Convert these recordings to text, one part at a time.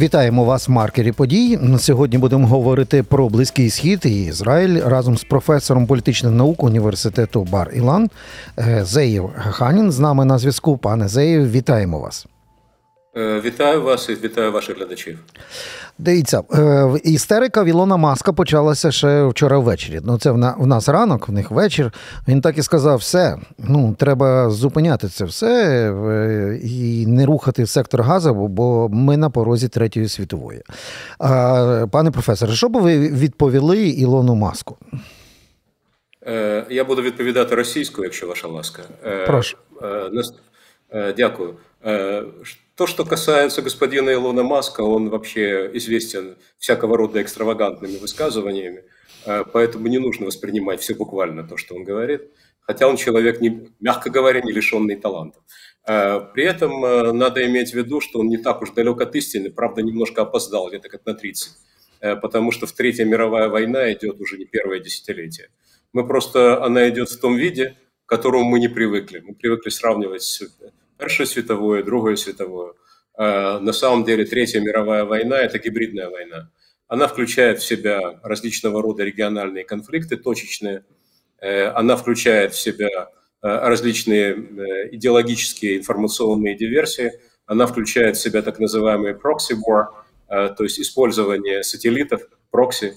Вітаємо вас маркері подій. Сьогодні будемо говорити про близький схід і Ізраїль разом з професором політичних наук університету Бар Ілан е, Зеєв Ханін. З нами на зв'язку. Пане Зеєв, вітаємо вас. Е, Вітаю вас і вітаю ваших глядачів. Дивіться, е, істерика Вілона Маска почалася ще вчора ввечері. Ну, це в нас ранок, в них вечір. Він так і сказав: все, ну треба зупиняти це все е, і не рухати сектор газу, бо- ми на порозі третьої світової. Пане професоре, що би ви відповіли Ілону Маску? Я буду відповідати російською, якщо ваша ласка. Прошу. Дякую. То, что касается господина Илона Маска, он вообще известен всякого рода экстравагантными высказываниями, э, поэтому не нужно воспринимать все буквально то, что он говорит, хотя он человек, не, мягко говоря, не лишенный талантов. Э, При этом э, надо иметь в виду, что он не так уж далек от истины, правда, немножко опоздал, где-то как на 30, э, потому что в Третья мировая война идет уже не первое десятилетие. Мы просто, она идет в том виде, к которому мы не привыкли. Мы привыкли сравнивать с Первой світовою, Другою світовою. Э, На самом деле Третья мировая война – это гибридная война. Она включает в себя различного рода региональные конфликты, точечные. Э, Она включает в себя э, различные э, идеологические информационные диверсии. Она включает в себя так называемый proxy war, то есть использование сателлитов, прокси,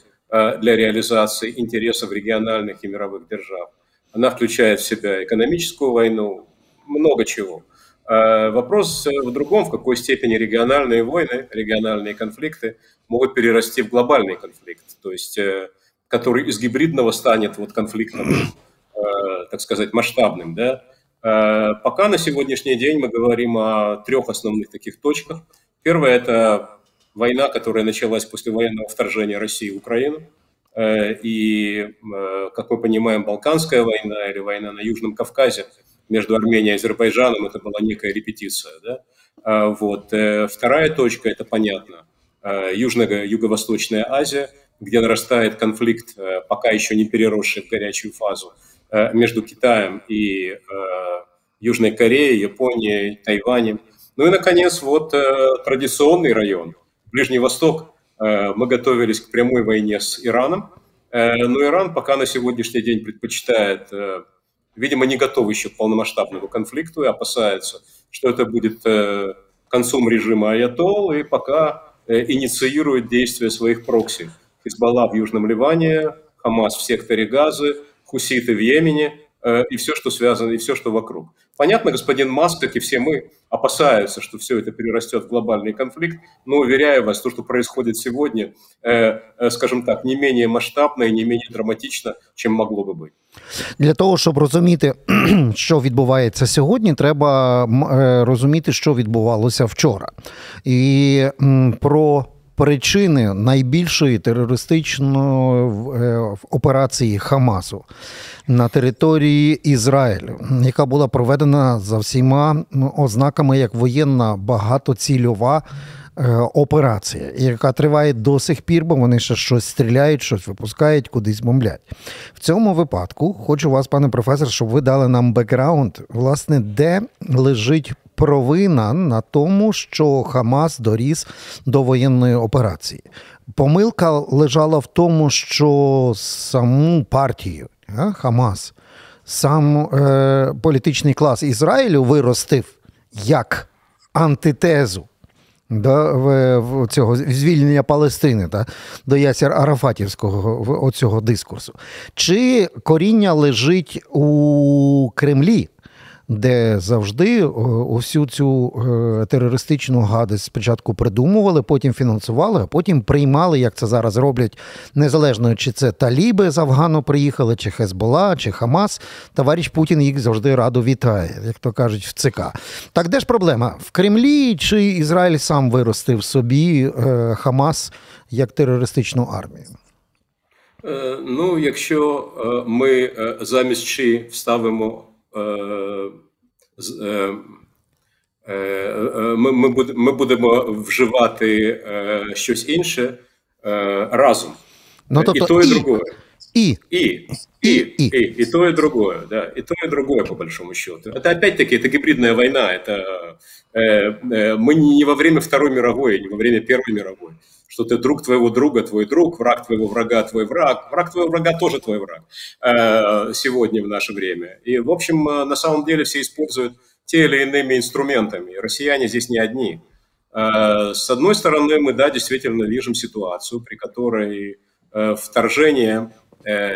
для реализации интересов региональных и мировых держав. Она включает в себя экономическую войну, много чего. Э, Вопрос э, в другом, в какой степени региональные войны, региональные конфликты могут перерасти в глобальный конфликт, то есть э, который из гибридного станет вот конфликтом, э, так сказать, масштабным. Да? Э, Пока на сегодняшний день мы говорим о трех основных таких точках. Первое – это война, которая началась после военного вторжения России в Украину. И, как мы понимаем, Балканская война или война на Южном Кавказе между Арменией и Азербайджаном это была некая репетиция. Да? А, Вот. Э, Вторая точка, это понятно, э, Южная, Юго-Восточная Азия, где нарастает конфликт, э, пока еще не переросший в горячую фазу, э, между Китаем и Южной Кореей, Японией, Тайванем. Ну и, наконец, вот традиционный район, Ближний Восток. Мы готовились к прямой войне с Ираном, но Иран пока на сегодняшний день предпочитает, видимо, не готов еще к полномасштабному конфликту и опасается, что это будет э, концом режима Аятол, и пока э, инициирует действия своих прокси. Хизбалла в Южном Ливане, Хамас в секторе Газы, хуситы в Йемене и все, что связано, и все, что вокруг. Понятно, господин Маск, как и все мы, опасаются, что все это перерастет в глобальный конфликт, но уверяю вас, то, что происходит сегодня, э, э, скажем так, не менее масштабно и не менее драматично, чем могло бы быть. Для того, щоб розуміти, що відбувається сьогодні, треба м, е, розуміти, що відбувалося вчора. І м, про причини найбільшої терористичної е, операції Хамасу на території Ізраїлю, яка була проведена за всіма ознаками як воєнна багатоцільова е, операція, яка триває до сих пір, бо вони ще щось стріляють, щось випускають, кудись бомблять. В цьому випадку хочу вас, пане професор, щоб ви дали нам бекграунд, власне, де лежить провина на тому, що Хамас доріс до воєнної операції. Помилка лежала в тому, що саму партію а, Хамас, сам е, політичний клас Ізраїлю виростив як антитезу до цього звільнення Палестини та до Ясір Арафатівського оцього дискурсу. Чи коріння лежить у Кремлі, де завжди е, усю цю е, терористичну гадость спочатку придумували, потім фінансували, а потім приймали, як це зараз роблять, незалежно чи це Таліби з Афгану приїхали, чи Хезбола, чи Хамас. Товариш Путін їх завжди радо вітає, як то кажуть, в ЦК. Так де ж проблема? В Кремлі чи Ізраїль сам виростив собі е, Хамас як терористичну армію? Ну, якщо ми замість «чи» вставимо ми, ми, буде- ми будемо вживати е, щось інше е, разом. Ну, і тобто то, і і- друге. И. И. И, и, и, и то, и другое, да, и то, и другое, по большому счету. Это опять-таки, это гибридная война, это э, э, мы не во время Второй мировой, не во время Первой мировой, что ты друг твоего друга, твой друг, враг твоего врага, твой враг, враг твоего врага тоже твой враг э, сегодня в наше время. И, в общем, э, на самом деле все используют те или иными инструментами. Россияне здесь не одни. Э, с одной стороны, мы, да, действительно видим ситуацию, при которой вторжение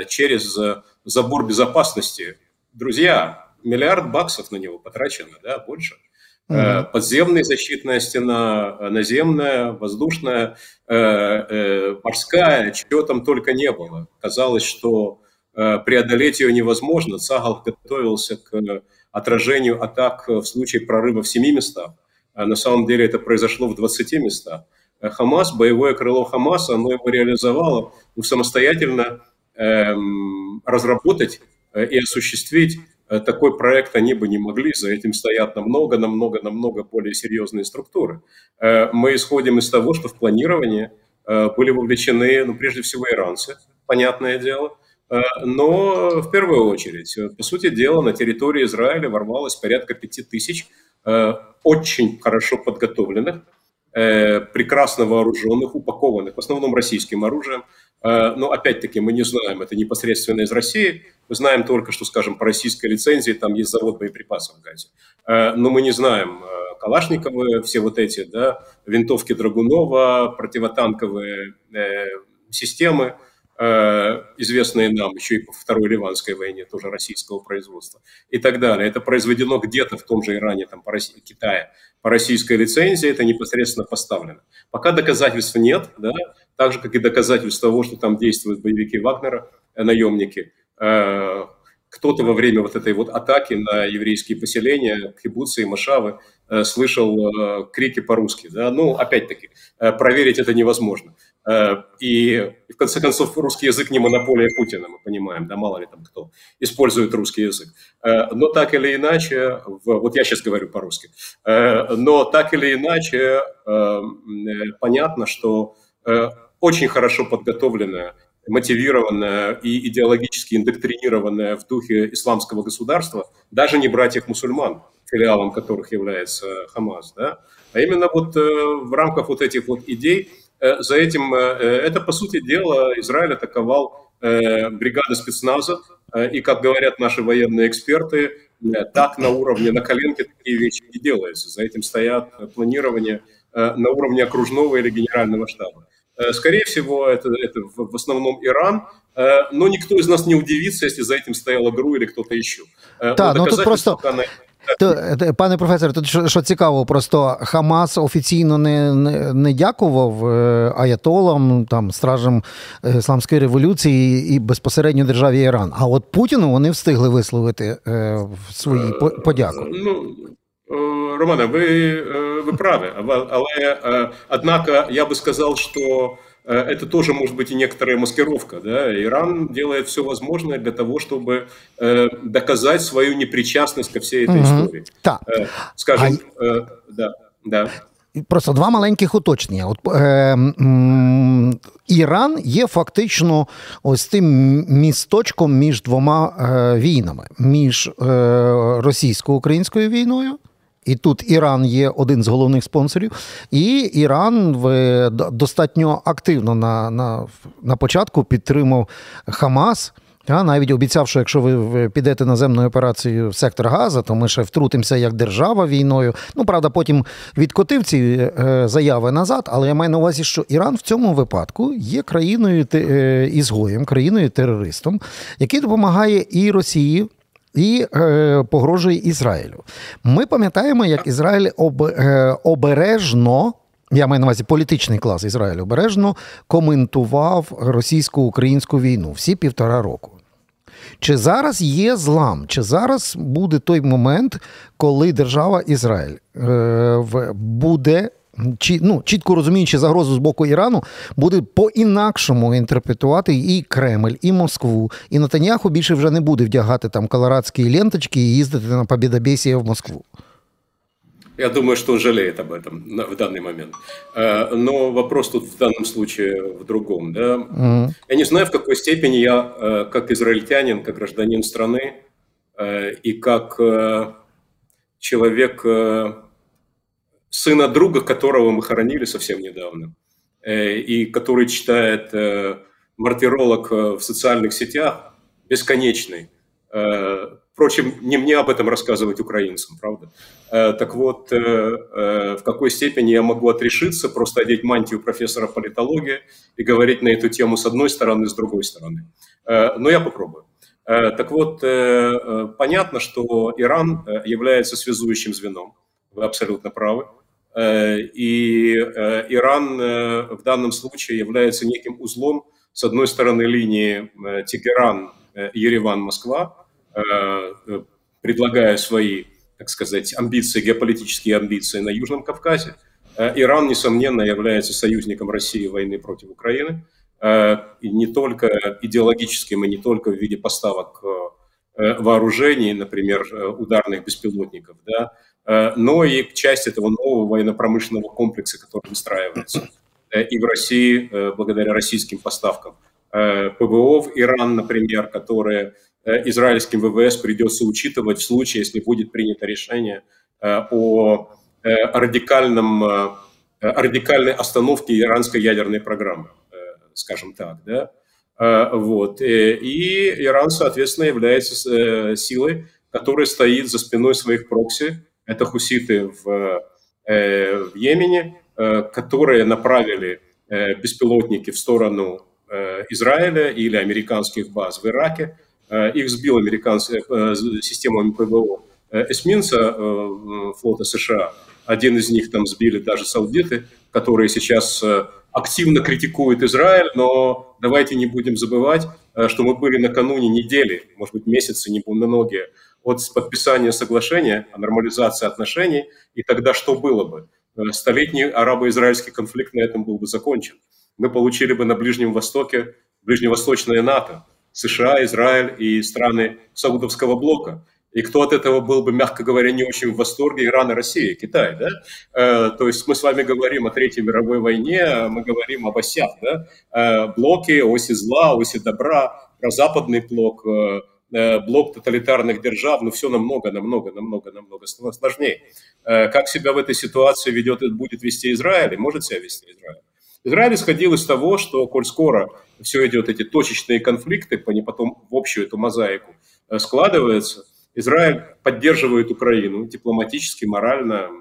через забор безопасности. Друзья, миллиард баксов на него потрачено, да, больше. Mm-hmm. Подземная защитная стена, наземная, воздушная, э, морская, чего там только не было. Казалось, что преодолеть ее невозможно. Цагал готовился к отражению атак в случае прорыва в семи местах. А на самом деле это произошло в 20 местах. Хамас, боевое крыло Хамаса, оно его реализовало ну, самостоятельно Эм, разработать э, и осуществить э, такой проект они бы не могли, за этим стоят намного, намного, намного более серьезные структуры. Э, мы исходим из того, что в планирование были вовлечены, ну, прежде всего, иранцы, понятное дело, но в первую очередь, по сути дела, на территории Израиля ворвалось порядка пяти тысяч очень хорошо подготовленных, прекрасно вооруженных, упакованных, в основном российским оружием, Э, но опять-таки мы не знаем, это непосредственно из России. Мы знаем только, что, скажем, по российской лицензии там есть завод боеприпасов в Газе. Э, но мы не знаем э, Калашниковые, все вот эти, да, винтовки Драгунова, противотанковые системы, известные нам еще и по Второй Ливанской войне, тоже российского производства и так далее. Это произведено где-то в том же Иране, там, по России, Китае, по российской лицензии, это непосредственно поставлено. Пока доказательств нет, да, так же, как и доказательство того, что там действуют боевики Вагнера, э, наемники. Э, кто-то во время вот этой вот атаки на еврейские поселения, кибуцы и машавы, э, слышал крики по-русски. Да? Ну, опять-таки, проверить это невозможно. И, в конце концов, русский язык не монополия Путина, мы понимаем, да, мало ли там кто использует русский язык. Но так или иначе, вот я сейчас говорю по-русски, но так или иначе, понятно, что очень хорошо подготовленная, мотивированная и идеологически индоктринированная в духе исламского государства, даже не братьев-мусульман, филиалом которых является Хамас, да, а именно вот э, в рамках вот этих вот идей, э, за этим, э, это, по сути дела, Израиль атаковал бригады спецназа, и, как говорят наши военные эксперты, так на уровне, на коленке такие вещи не делаются. За этим стоят планирование на уровне окружного или генерального штаба. Э, скорее всего, это, это в основном Иран, э, но никто из нас не удивится, если за этим стояла ГРУ или кто-то еще. Так, ну тут просто... То, пане професоре, тут що, що цікаво, просто Хамас офіційно не не, не дякував аятолам, там стражам ісламської революції і безпосередньо державі Іран. А от Путіну вони встигли висловити е, свої подяку. Ну, Романе, ви ви праві, але однако я бы сказал, что это тоже может быть и некоторая маскировка. Да? Иран делает все возможное для того, чтобы доказать свою непричастность ко всей этой угу. истории. Так. Скажем, а... да, да. Просто два маленьких уточнення. От е, м, Іран є фактично ось тим місточком між двома е, війнами: між е, російсько-українською війною і тут Іран є один з головних спонсорів, і Іран достатньо активно на, на, на початку підтримав Хамас. Я навіть обіцяв, що якщо ви підете наземною операцією в сектор Газа, то ми ще втрутимося як держава війною. Ну, правда, потім відкотив ці е, заяви назад, але я маю на увазі, що Іран в цьому випадку є країною е, ізгоєм, країною терористом, який допомагає і Росії і е, погрожує Ізраїлю. Ми пам'ятаємо, як Ізраїль об, е, обережно. Я маю на увазі політичний клас Ізраїлю обережно коментував російсько-українську війну всі півтора року. Чи зараз є злам? Чи зараз буде той момент, коли держава Ізраїль е, буде чи, ну, чітко розуміючи загрозу з боку Ірану, буде по-інакшому інтерпретувати і Кремль, і Москву. І Натаняху більше вже не буде вдягати там колорадські ленточки і їздити на Побєдобєсія в Москву. Я думаю, что он жалеет об этом в данный момент. Э, но вопрос тут в данном случае в другом. Да? Mm-hmm. Я не знаю, в какой степени я, э, как израильтянин, как гражданин страны э, и как человек, сына друга, которого мы хоронили совсем недавно, и который читает мартиролог в социальных сетях, бесконечный, Впрочем, не мне об этом рассказывать украинцам, правда? Э, так вот, э, э, в какой степени я могу отрешиться, просто одеть мантию профессора политологии и говорить на эту тему с одной стороны, с другой стороны. Но я попробую. Так вот, понятно, что Иран является связующим звеном. Вы абсолютно правы. И Иран в данном случае является неким узлом, с одной стороны, линии Тегеран, Ереван, Москва, Э, предлагая свои, так сказать, амбиции, геополитические амбиции на Южном Кавказе. Э, Иран, несомненно, является союзником России в войны против Украины, э, и не только идеологическим, и не только в виде поставок вооружений, например, ударных беспилотников, да, но и часть этого нового военно-промышленного комплекса, который выстраивается и в России благодаря российским поставкам. ПВО в Иран, например, которые Э, израильским ВВС придется учитывать в случае, если будет принято решение э, о э, радикальном, радикальной остановке иранской ядерной программы, скажем так. Да? Вот. И Иран, соответственно, является силой, которая стоит за спиной своих прокси. Это хуситы в, в Йемене, которые направили беспилотники в сторону Израиля или американских баз в Ираке. Э, их сбил американцы э, системами ПВО э, эсминца флота США. Один из них там сбили даже саудиты, которые сейчас активно критикуют Израиль, но давайте не будем забывать, что мы были накануне недели, может быть, месяцы, не многие, от подписания соглашения о нормализации отношений, и тогда что было бы? Столетний арабо-израильский конфликт на этом был бы закончен. Мы получили бы на Ближнем Востоке ближневосточное НАТО, США, Израиль и страны Саудовского блока. И кто от этого был бы, мягко говоря, не очень в восторге, Иран и Россия, Китай, да? Э, то есть мы с вами говорим о Третьей мировой войне, мы говорим об осях, да? Э, блоки, оси зла, оси добра, про западный блок, э, э блок тоталитарных держав, но все намного, намного, намного, намного сложнее. Э, как себя в этой ситуации ведет, будет вести Израиль, и может себя вести Израиль? Израиль исходил из того, что, коль скоро все идет, эти точечные конфликты, они потом в общую эту мозаику э, складываются, Израиль поддерживает Украину дипломатически, морально,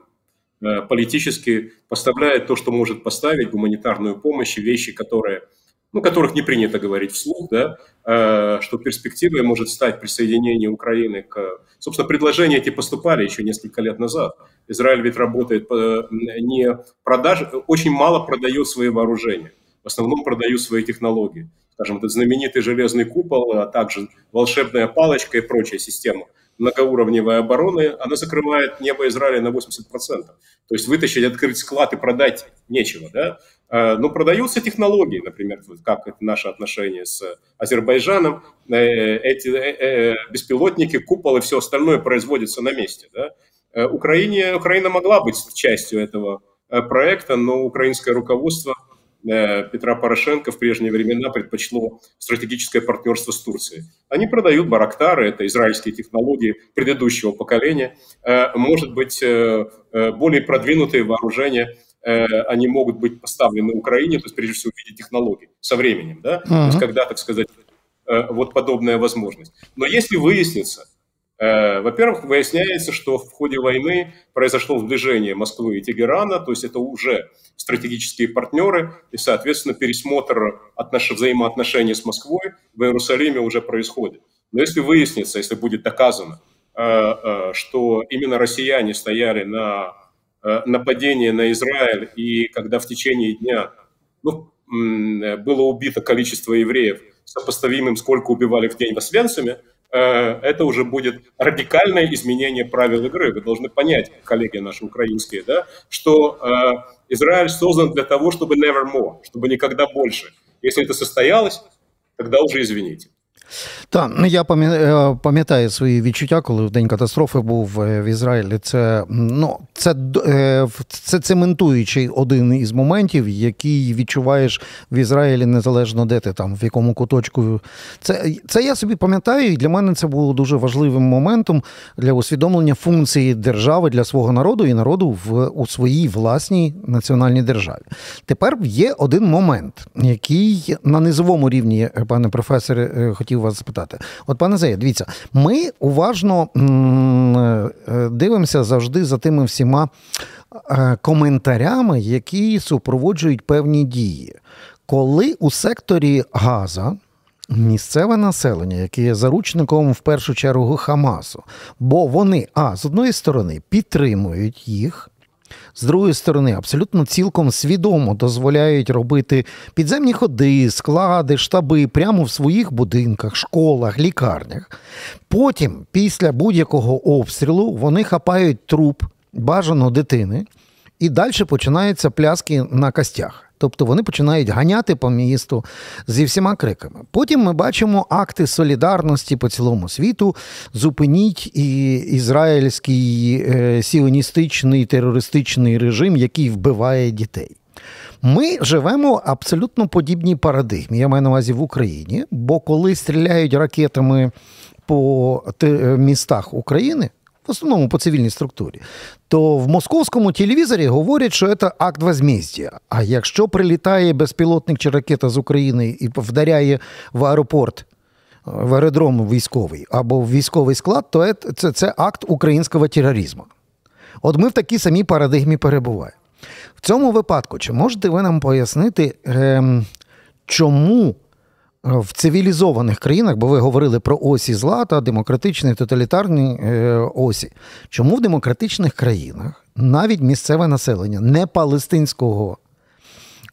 э, политически, поставляет то, что может поставить, гуманитарную помощь, вещи, которые ну, которых не принято говорить вслух, да, э, что перспективой может стать присоединение Украины к... Собственно, предложения эти поступали еще несколько лет назад. Израиль ведь работает не продаж, очень мало продает свои вооружения, в основном продают свои технологии. Скажем, этот знаменитый железный купол, а также волшебная палочка и прочая система многоуровневой обороны, она закрывает небо Израиля на 80%. То есть вытащить, открыть склад и продать нечего. Да? Э, но продаются технологии, например, как это наше отношение с Азербайджаном. Э, эти э, беспилотники, куполы, все остальное производится на месте. Да? Украине, Украина могла быть частью этого проекта, но украинское руководство Петра Порошенко в прежние времена предпочло стратегическое партнерство с Турцией. Они продают барактары, это израильские технологии предыдущего поколения, может быть, более продвинутые вооружения Э, они могут быть поставлены Украине, то есть прежде всего в виде технологий со временем, да, uh-huh. то есть когда, так сказать, э, вот подобная возможность. Но если выяснится, э, во-первых, выясняется, что в ходе войны произошло сближение Москвы и Тегерана, то есть это уже стратегические партнеры, и, соответственно, пересмотр отнош... взаимоотношений с Москвой в Иерусалиме уже происходит. Но если выяснится, если будет доказано, что именно россияне стояли на Э, нападение на Израиль, и когда в течение дня ну, было убито количество евреев, сопоставимым, сколько убивали в день э, это уже будет радикальное изменение правил игры. Вы должны понять, коллеги наши украинские, да, что э, Израиль создан для того, чтобы never more, чтобы никогда больше. Если это состоялось, тогда уже извините. Так, ну я е, пам'ятаю свої відчуття, коли в день катастрофи був е, в Ізраїлі. Це ну, це, е, це цементуючий один із моментів, який відчуваєш в Ізраїлі незалежно де ти там, в якому куточку. Це це я собі пам'ятаю, і для мене це було дуже важливим моментом для усвідомлення функції держави для свого народу і народу в у своїй власній національній державі. Тепер є один момент, який на низовому рівні, пане професоре, хотів вас запитати. От, пане Зея, дивіться, ми уважно е, дивимося завжди за тими всіма е, коментарями, які супроводжують певні дії. Коли у секторі Газа. Місцеве населення, яке є заручником в першу чергу Хамасу, бо вони а з одної сторони підтримують їх, з другої сторони, абсолютно цілком свідомо дозволяють робити підземні ходи, склади, штаби прямо в своїх будинках, школах, лікарнях. Потім, після будь-якого обстрілу, вони хапають труп бажано дитини, і далі починаються пляски на костях. Тобто вони починають ганяти по місту зі всіма криками. Потім ми бачимо акти солідарності по цілому світу. Зупиніть і ізраїльський е, сіоністичний терористичний режим, який вбиває дітей. Ми живемо абсолютно подібній парадигмі. Я маю на увазі в Україні, бо коли стріляють ракетами по містах України, в основному по цивільній структурі, то в московському телевізорі говорять, що це акт возмездия. А якщо прилітає безпілотник чи ракета з України і вдаряє в аеропорт, в аеродром військовий або в військовий склад, то це, це акт українського тероризму. От ми в такій самій парадигмі перебуваємо. В цьому випадку, чи можете ви нам пояснити, ем, чому в цивілізованих країнах, бо ви говорили про осі зла та демократичні тоталітарні е, осі. Чому в демократичних країнах навіть місцеве населення не палестинського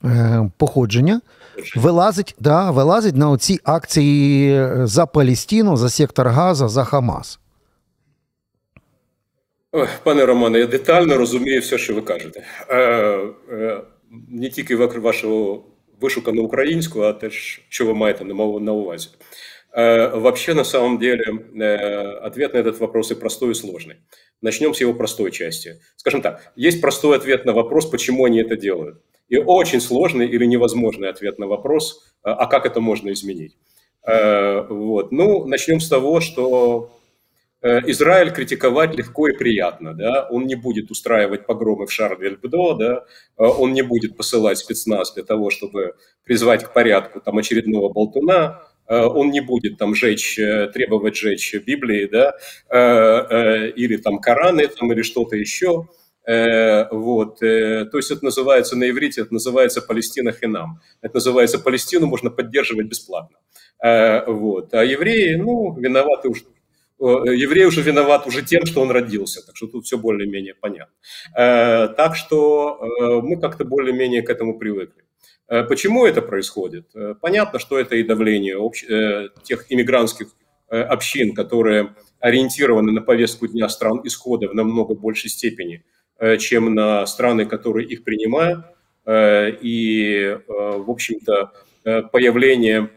е, походження вилазить да, вилазить на оці акції за Палістину, за сектор Газа, за Хамас? Пане Романе, я детально розумію все, що ви кажете. Е, е, Не тільки вашого вишукано українську, а теж що ви маєте на увазі. Вообще, на самом деле, ответ на этот вопрос и простой, и сложный. Начнем с его простой части. Скажем так, есть простой ответ на вопрос, почему они это делают. И очень сложный или невозможный ответ на вопрос, а как это можно изменить. Вот. Ну, начнем с того, что Э, Израиль критиковать легко и приятно, да, он не будет устраивать погромы в Шарль-Эльбдо, да, э, он не будет посылать спецназ для того, чтобы призвать к порядку там очередного болтуна, э, он не будет там жечь, требовать жечь Библии, да, или там Кораны, там, или что-то еще, вот, то есть это называется на иврите, это называется Палестина Хинам, это называется Палестину можно поддерживать бесплатно, вот, а евреи, ну, виноваты уж Э, еврей уже виноват уже тем, что он родился, так что тут все более-менее понятно. Э, так что э, мы как-то более-менее к этому привыкли. Почему это происходит? Понятно, что это и давление тех иммигрантских общин, которые ориентированы на повестку дня стран исхода в намного большей степени, чем на страны, которые их принимают. И, в общем-то, появление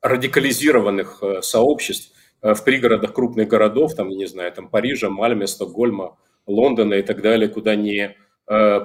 радикализированных сообществ Э, в пригородах крупных городов, там, не знаю, там Парижа, Мальме, Стокгольма, Лондона и так далее, куда не э,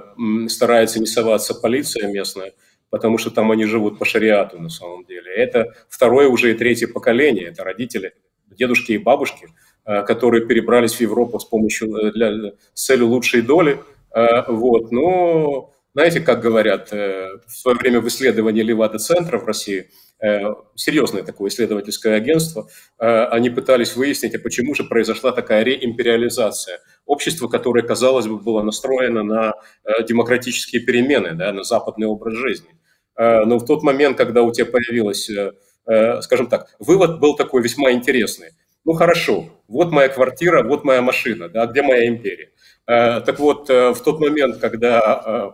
старается не соваться полиция местная, потому что там они живут по шариату на самом деле. Это второе уже и третье поколение, это родители, дедушки и бабушки, э, которые перебрались в Европу с помощью, э, для, с целью лучшей доли, э, вот, но знаете, как говорят, э, в свое время в исследовании Левада-центра в России – Э, серьезное такое исследовательское агентство, э, они пытались выяснить, а почему же произошла такая реимпериализация общества, которое, казалось бы, было настроено на демократические перемены, да, на западный образ жизни. Но в тот момент, когда у тебя появилась, скажем так, вывод был такой весьма интересный. Ну хорошо, вот моя квартира, вот моя машина, да, где моя империя? Так вот, в тот момент, когда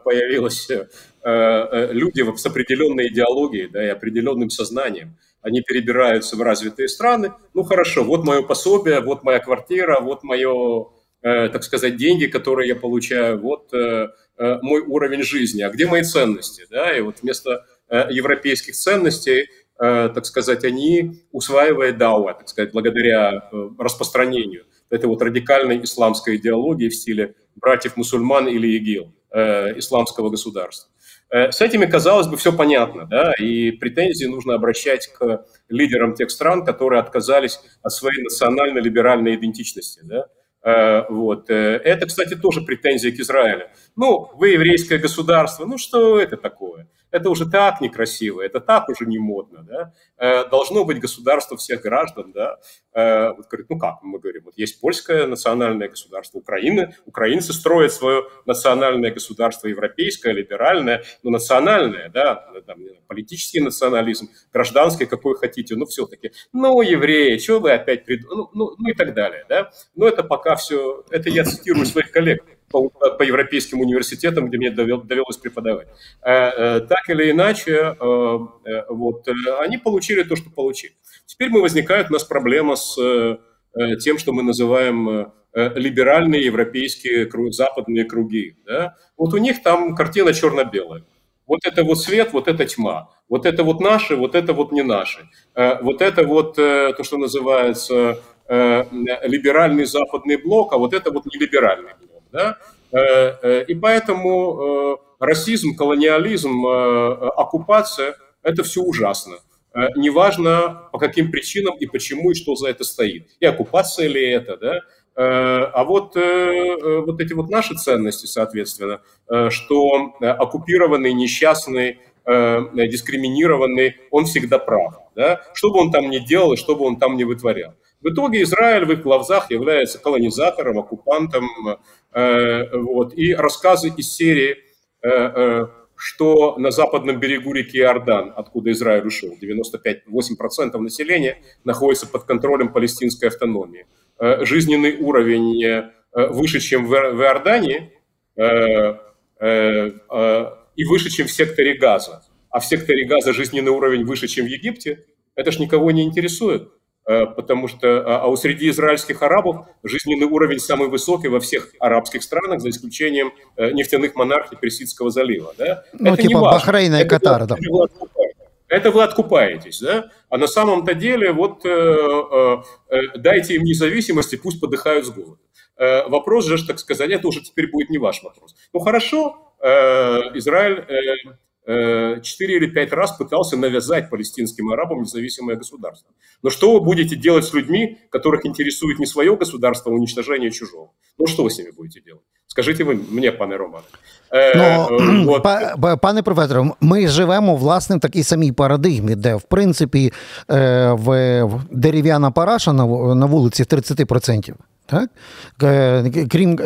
Э, э, люди с определенной идеологией да, и определенным сознанием, они перебираются в развитые страны. Ну хорошо, вот мое пособие, вот моя квартира, вот мое, э, так сказать, деньги, которые я получаю, вот мой уровень жизни. А где мои ценности? Да? И вот вместо европейских ценностей так сказать, они, усваивая дауа, так сказать, благодаря распространению этой вот радикальной исламской идеологии в стиле братьев-мусульман или ИГИЛ, исламского государства. С этими, казалось бы, все понятно, да, и претензии нужно обращать к лидерам тех стран, которые отказались от своей национально-либеральной идентичности, да, Э, вот. Э, это, кстати, тоже претензия к Израилю. Ну, вы еврейское государство, ну что это такое? Это уже так некрасиво, это так уже не модно, да, э, должно быть государство всех граждан, да, э, вот говорит, ну как, мы говорим, вот есть польское национальное государство, Украины, украинцы строят свое национальное государство, европейское, либеральное, но национальное, да, там, политический национализм, гражданский, какой хотите, ну все-таки, ну евреи, что вы опять, прид... ну, ну, ну и так далее, да, но это пока все, это я цитирую своих коллег, по, по европейским университетам, где мне довелось преподавать. Э, э, так или иначе, э, вот, они получили то, что получили. Теперь мы возникает у нас проблема с тем, что мы называем либеральные европейские западные круги. Да? Вот у них там картина черно-белая. Вот это вот свет, вот это тьма. Вот это вот наши, вот это вот не наши. Вот это вот то, что называется либеральный западный блок, а вот это вот не либеральный блок. Да? Э, э, и поэтому э, расизм, колониализм, оккупация – это все ужасно. Неважно, по каким причинам и почему, и что за это стоит. И оккупация ли это, да? А вот, вот эти вот наши ценности, соответственно, что оккупированный, несчастный, дискриминированный, он всегда прав. Да? Что бы он там ни делал и что бы он там ни вытворял. В итоге Израиль в их глазах является колонизатором, оккупантом. Э, вот. И рассказы из серии, э, э, что на западном берегу реки Иордан, откуда Израиль ушел, 95-8% населения находится под контролем палестинской автономии. Жизненный уровень выше, чем в Иордании, и выше, чем в секторе Газа. А в секторе Газа жизненный уровень выше, чем в Египте. Это ж никого не интересует. Э, потому что а, а у среди израильских арабов жизненный уровень самый высокий во всех арабских странах, за исключением э, нефтяных монархий Персидского залива. Да? Ну, это типа Бахрейна и Катара. Да. Это, это вы откупаетесь, да? А на самом-то деле вот э, э, дайте им независимость и пусть подыхают с голода. Э, вопрос же, так сказать, это уже теперь будет не ваш вопрос. Ну хорошо, э, Израиль э, Э, четыре или пять раз пытался навязать палестинским арабам независимое государство. Но что вы будете делать с людьми, которых интересует не свое государство, а уничтожение чужого? Ну что вы с ними будете делать? Скажіть ви мені, пане Романе. Е, ну, от... Пане професоре, ми живемо власне в такій самій парадигмі, де в принципі е, в дерев'яна параша на вулиці 30%. Так? Крім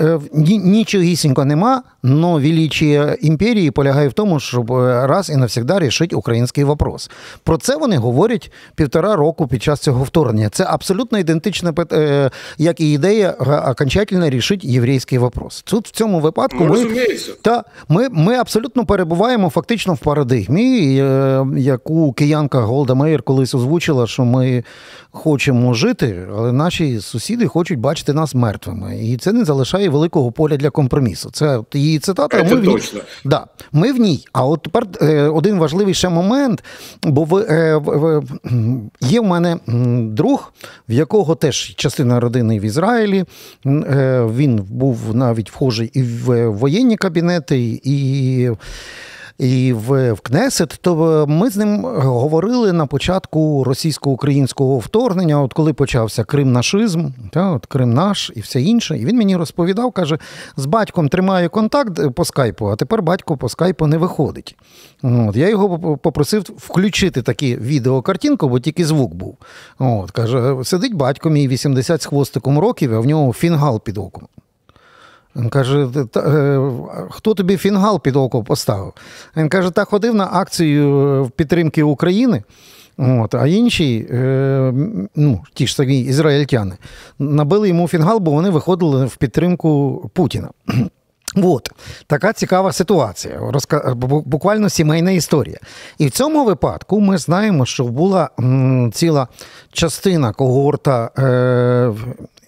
нічогісінько нема, но величие імперії полягає в тому, щоб раз і навсегда рішити український вопрос. Про це вони говорять півтора року під час цього вторгнення. Це абсолютно ідентичне як і ідея окончательно рішити єврейський вопрос. Тут в цьому випадку ну, ми та, ми, ми абсолютно перебуваємо фактично в парадигмі, яку киянка Голда Меєр колись озвучила, що ми хочемо жити, але наші сусіди хочуть бачити нас мертвими. І це не залишає великого поля для компромісу. Це її цитата. Ми в, ній. Да, ми в ній. А от тепер е, один важливий ще момент, бо в, е, в, є в мене друг, в якого теж частина родини в Ізраїлі. Е, він був навіть вхожий і в воєнні кабінети, і і в в Кнесет, то ми з ним говорили на початку російсько-українського вторгнення, от коли почався Крим-нашизм, та, от Крим наш і все інше. І він мені розповідав, каже: з батьком тримаю контакт по скайпу, а тепер батько по скайпу не виходить. От, Я його попросив включити такі відеокартинку, бо тільки звук був. От, Каже, сидить батько мій 80 з хвостиком років, а в нього фінгал під оком. Він каже, е, хто тобі фінгал під око поставив? Він каже, та ходив на акцію е, підтримки України. От, А інші, е, ну, ті ж самі ізраїльтяни, набили йому фінгал, бо вони виходили в підтримку Путіна. От, така цікава ситуація, Розка... буквально сімейна історія. І в цьому випадку ми знаємо, що була м, ціла частина когорта е,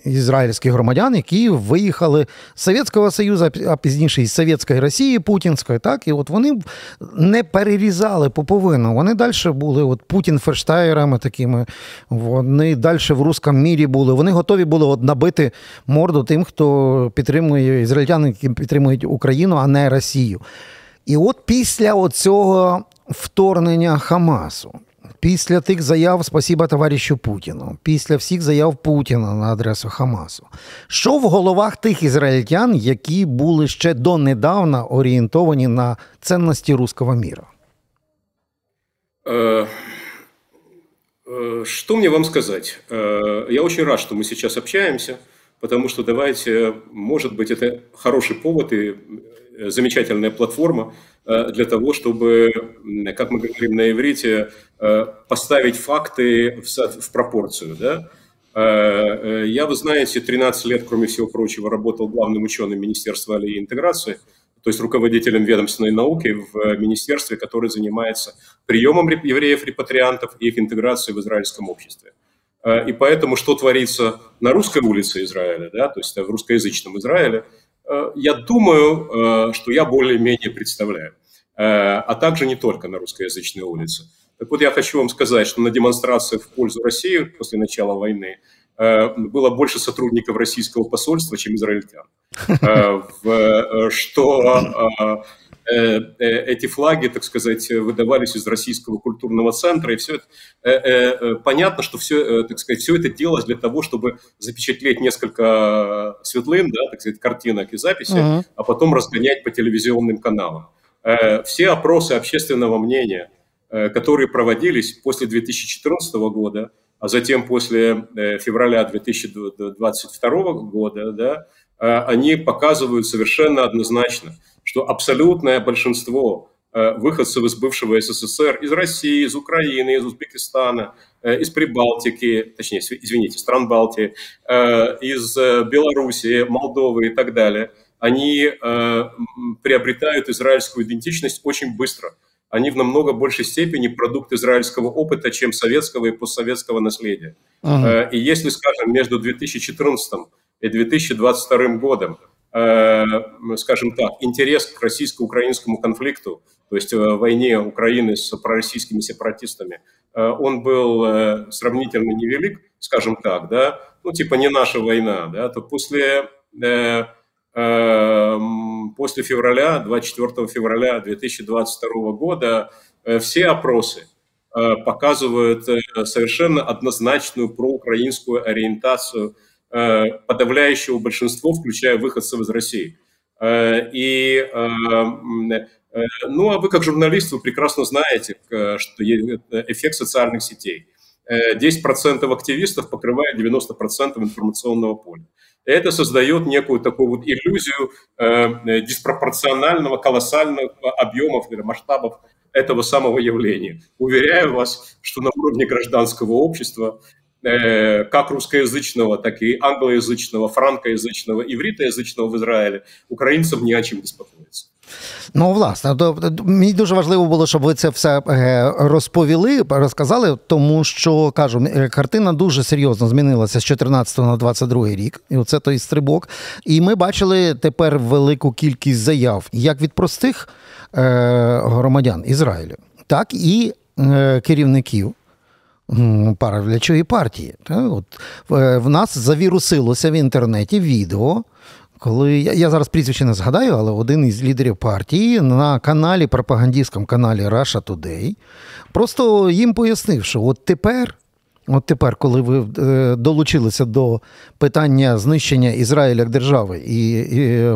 ізраїльських громадян, які виїхали з Совєтського Союзу, а пізніше із Совєтської Росії Путінської. Так, і от вони не перерізали поповину. Вони далі були от Путін ферштайерами такими. Вони далі в русскому мірі були. Вони готові були от набити морду тим, хто підтримує ізраїльтян, які підтримують Україну, а не Росію. І от після цього вторгнення Хамасу. Після тих заяв Спасіба товаришу Путіну, після всіх заяв Путіна на адресу Хамасу, що в головах тих ізраїльтян, які були ще донедавна орієнтовані на цінності руського міра? Что мне вам сказать? Я очень рад, что мы сейчас общаемся, потому что давайте, может быть, это хороший повод и замечательная платформа э, для того, чтобы, как мы говорим на иврите, э, поставить факты в пропорцию. Да? Э, я, вы знаете, 13 лет, кроме всего прочего, работал главным ученым Министерства Алии интеграции, то есть руководителем ведомственной науки в министерстве, которое занимается приемом евреев-репатриантов и их интеграцией в израильском обществе. И поэтому, что творится на русской улице Израиля, да, то есть в русскоязычном Израиле – Э, я думаю, э, что я более-менее представляю. А также не только на русскоязычной улице. Так вот, я хочу вам сказать, что на демонстрациях в пользу России после начала войны было больше сотрудников российского посольства, чем израильтян. Что Э, э, эти флаги, так сказать, выдавались из Российского культурного центра, и все это, э, понятно, что все, так сказать, все это делалось для того, чтобы запечатлеть несколько светлин, да, так сказать, картинок и записей, uh-huh. а потом разгонять по телевизионным каналам. Все опросы общественного мнения, которые проводились после 2014 года, а затем после февраля 2022 года, да, они показывают совершенно однозначно, что абсолютное большинство э, выходцев из бывшего СССР, из России, из Украины, из Узбекистана, э, из Прибалтики, точнее, извините, стран Балтии, э, из Белоруссии, Молдовы и так далее, они приобретают израильскую идентичность очень быстро. Они в намного большей степени продукт израильского опыта, чем советского и постсоветского наследия. Ага. И если, скажем, между 2014 и 2022 годом скажем так, интерес к российско-украинскому конфликту, то есть э, войне Украины с пророссийскими сепаратистами, э, он был сравнительно невелик, скажем так, да, ну типа не наша война, да, то после после февраля, 24 февраля 2022 года все опросы показывают совершенно однозначную проукраинскую ориентацию Э, подавляющего большинства, включая выходцев из России. Э, и, э, ну, а вы как журналист, вы прекрасно знаете, что эффект социальных сетей. 10% активистов покрывает 90% информационного поля. Это создает некую такую вот иллюзию диспропорционального, колоссального объемов масштабов этого самого явления. Уверяю вас, что на уровне гражданского общества Э, как русскоязычного, так и англоязычного, франкоязычного, ивритоязычного в Ізраїлі, українцям ні о чим безпокоїться. Ну, власне, мені дуже важливо було, щоб ви це все е, розповіли, розказали, тому що кажу, е, картина дуже серйозно змінилася з 14 на 22 рік, і оце той стрибок. І ми бачили тепер велику кількість заяв як від простих е, громадян Ізраїлю, так і керівників правлячої партії. От е, В нас завірусилося в інтернеті відео. Коли я я зараз прізвище не згадаю, але один із лідерів партії на каналі, пропагандистському каналі Russia Today, просто їм пояснив, що от тепер От тепер, коли ви е, долучилися до питання знищення Ізраїля як держави і, і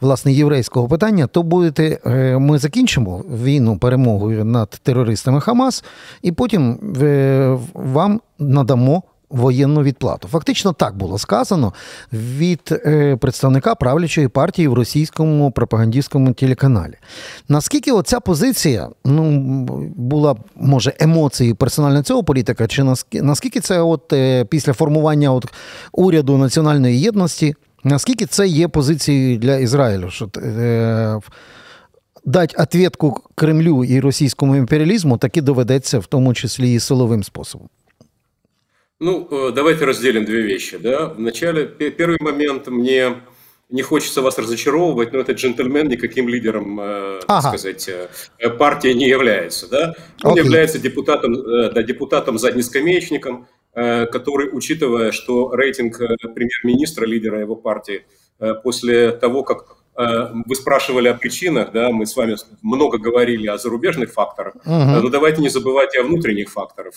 власне єврейського питання, то будете е, ми закінчимо війну перемогою над терористами Хамас, і потім е, вам надамо воєнну відплату. Фактично так було сказано від е, представника правлячої партії в російському пропагандистському телеканалі. Наскільки оця позиція ну, була, може, емоції персонально цього політика, чи наскільки це от е, після формування от уряду національної єдності, наскільки це є позицією для Ізраїлю? Що е, Дати ответку Кремлю і російському імперіалізму таки доведеться, в тому числі і силовим способом. Ну, э, давайте разделим две вещи. Да? Вначале, первый момент, мне не хочется вас разочаровывать, но этот джентльмен никаким лидером, э, ага. так сказать, э, партии не является. Да? Он okay. является депутатом, да, депутатом заднескамеечником, который, учитывая, что рейтинг премьер-министра, лидера его партии, после того, как вы спрашивали о причинах, да, мы с вами много говорили о зарубежных факторах, uh-huh. но давайте не забывать и о внутренних факторах.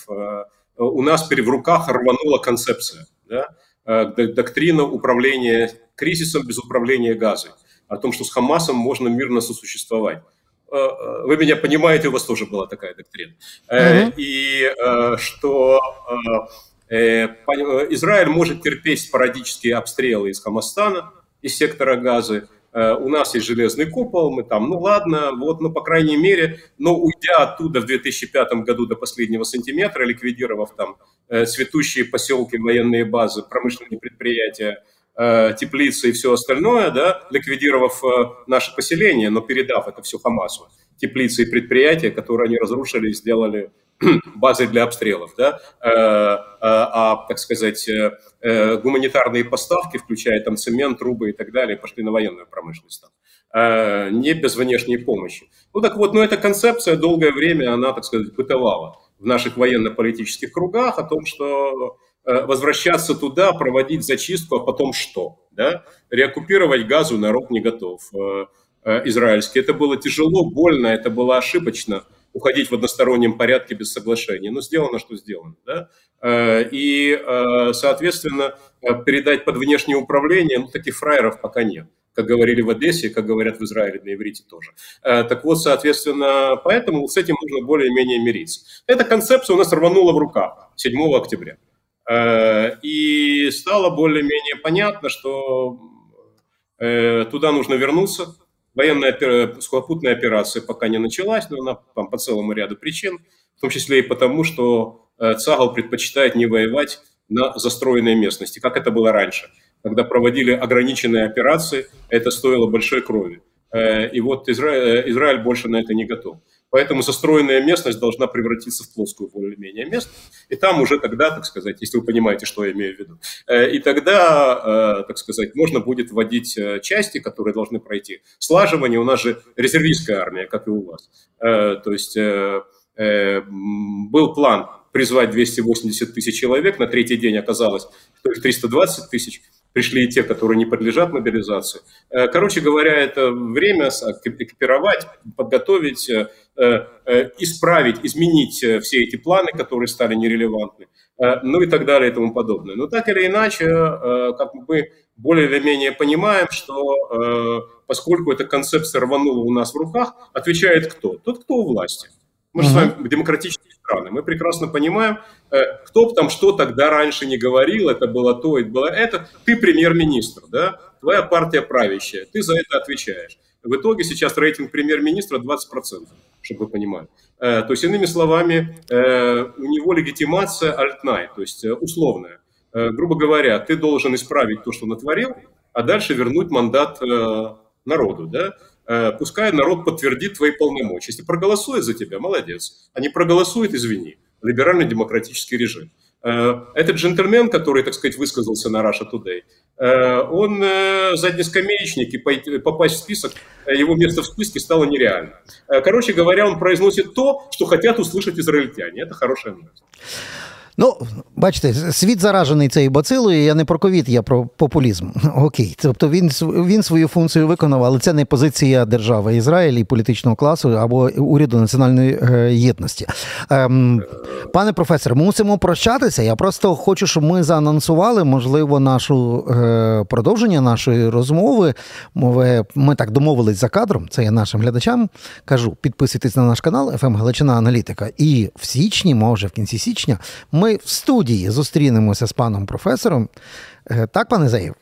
Э, у нас в руках рванула концепция, да? Э, доктрина управления кризисом без управления газой, о том, что с Хамасом можно мирно сосуществовать. Э, вы меня понимаете, у вас тоже была такая доктрина. Mm-hmm. И что Израиль может терпеть спорадические обстрелы из Хамастана, из сектора газа, Э, у нас есть железный купол, мы там, ну ладно, вот, ну, по крайней мере, но уйдя оттуда в 2005 году до последнего сантиметра, ликвидировав там э, цветущие поселки, военные базы, промышленные предприятия, э, теплицы и все остальное, да, ликвидировав наше поселение, но передав это все Хамасу, теплицы и предприятия, которые они разрушили и сделали базой для обстрелов, да, э, э, а, так сказать, э, гуманитарные поставки, включая там цемент, трубы и так далее, пошли на военную промышленность не без внешней помощи. Ну так вот, но эта концепция долгое время, она, так сказать, бытовала в наших военно-политических кругах о том, что возвращаться туда, проводить зачистку, а потом что? Да? Реоккупировать газу народ не готов израильский. Это было тяжело, больно, это было ошибочно – уходить в одностороннем порядке без соглашения. Но сделано, что сделано. Да? Э, и, э, соответственно, э, передать под внешнее управление, ну, таких фраеров пока нет как говорили в Одессе, как говорят в Израиле на иврите тоже. Так вот, соответственно, поэтому с этим нужно более-менее мириться. Эта концепция у нас рванула в руках 7 октября. И стало более-менее понятно, что туда нужно вернуться, Военная сухопутная операция пока не началась, но она там, по целому ряду причин, в том числе и потому, что э, ЦАГЛ предпочитает не воевать на застроенной местности, как это было раньше, когда проводили ограниченные операции, это стоило большой крови. Э, и вот Израиль, э, Израиль больше на это не готов. Поэтому застроенная местность должна превратиться в плоскую более-менее местность. И там уже тогда, так сказать, если вы понимаете, что я имею в виду, э, и тогда, э, так сказать, можно будет вводить э, части, которые должны пройти слаживание. У нас же резервистская армия, как и у вас. То есть был план призвать 280 тысяч человек, на третий день оказалось, что их 320 тысяч – пришли и те, которые не подлежат мобилизации. Э, короче говоря, это время экипировать, подготовить, э, э, исправить, изменить все эти планы, которые стали нерелевантны, ну и так далее и тому подобное. Но так или иначе, как мы более или менее понимаем, что поскольку эта концепция рванула у нас в руках, отвечает кто? Тот, кто у власти. Мы же с вами демократические страны. Мы прекрасно понимаем, э, кто бы там что тогда раньше не говорил, это было то, это было это. Ты премьер-министр, да? Твоя партия правящая, ты за это отвечаешь. В итоге сейчас рейтинг премьер-министра 20%, чтобы вы понимали. Э, то есть, иными словами, э, у него легитимация альтнай, то есть условная. Грубо говоря, ты должен исправить то, что натворил, а дальше вернуть мандат народу, да? Э, пускай народ подтвердит твои полномочия. Если проголосует за тебя, молодец. А не проголосует, извини. Либерально-демократический режим. Э, этот джентльмен, который, так сказать, высказался на Russia Today, э, он заднескамеечник, и попасть в список, его место в списке стало нереально. Короче говоря, он произносит то, что хотят услышать израильтяне. Это хорошая новость. Ну, бачите, світ заражений цією бацилою. Я не про ковід, я про популізм. Окей, тобто він він свою функцію виконав, але це не позиція держави Ізраїль і політичного класу або уряду національної е, єдності. Ем, Пане професоре, мусимо прощатися. Я просто хочу, щоб ми заанонсували, можливо, нашу е, продовження нашої розмови. Ми, ми так домовились за кадром. Це я нашим глядачам кажу. Підписуйтесь на наш канал «ФМ Галичина Аналітика. І в січні, може в кінці січня, ми ми в студії зустрінемося з паном професором. Е, так, пане Заєв?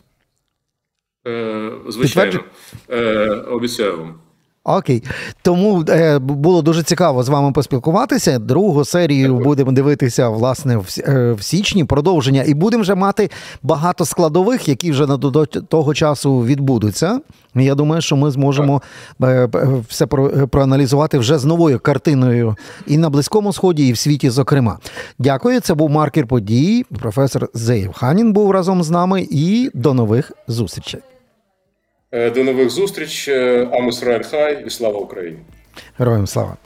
Е, звичайно, е, обіцяю вам. Окей, тому е, було дуже цікаво з вами поспілкуватися. Другу серію будемо дивитися власне в, е, в січні. Продовження, і будемо вже мати багато складових, які вже на до того часу відбудуться. Я думаю, що ми зможемо е, все про, проаналізувати вже з новою картиною і на близькому сході, і в світі. Зокрема, дякую. Це був маркер подій. Професор Зеєв Ханін був разом з нами. І до нових зустрічей. До нових зустріч. Амус Райан Хай і слава Україні! Героям слава!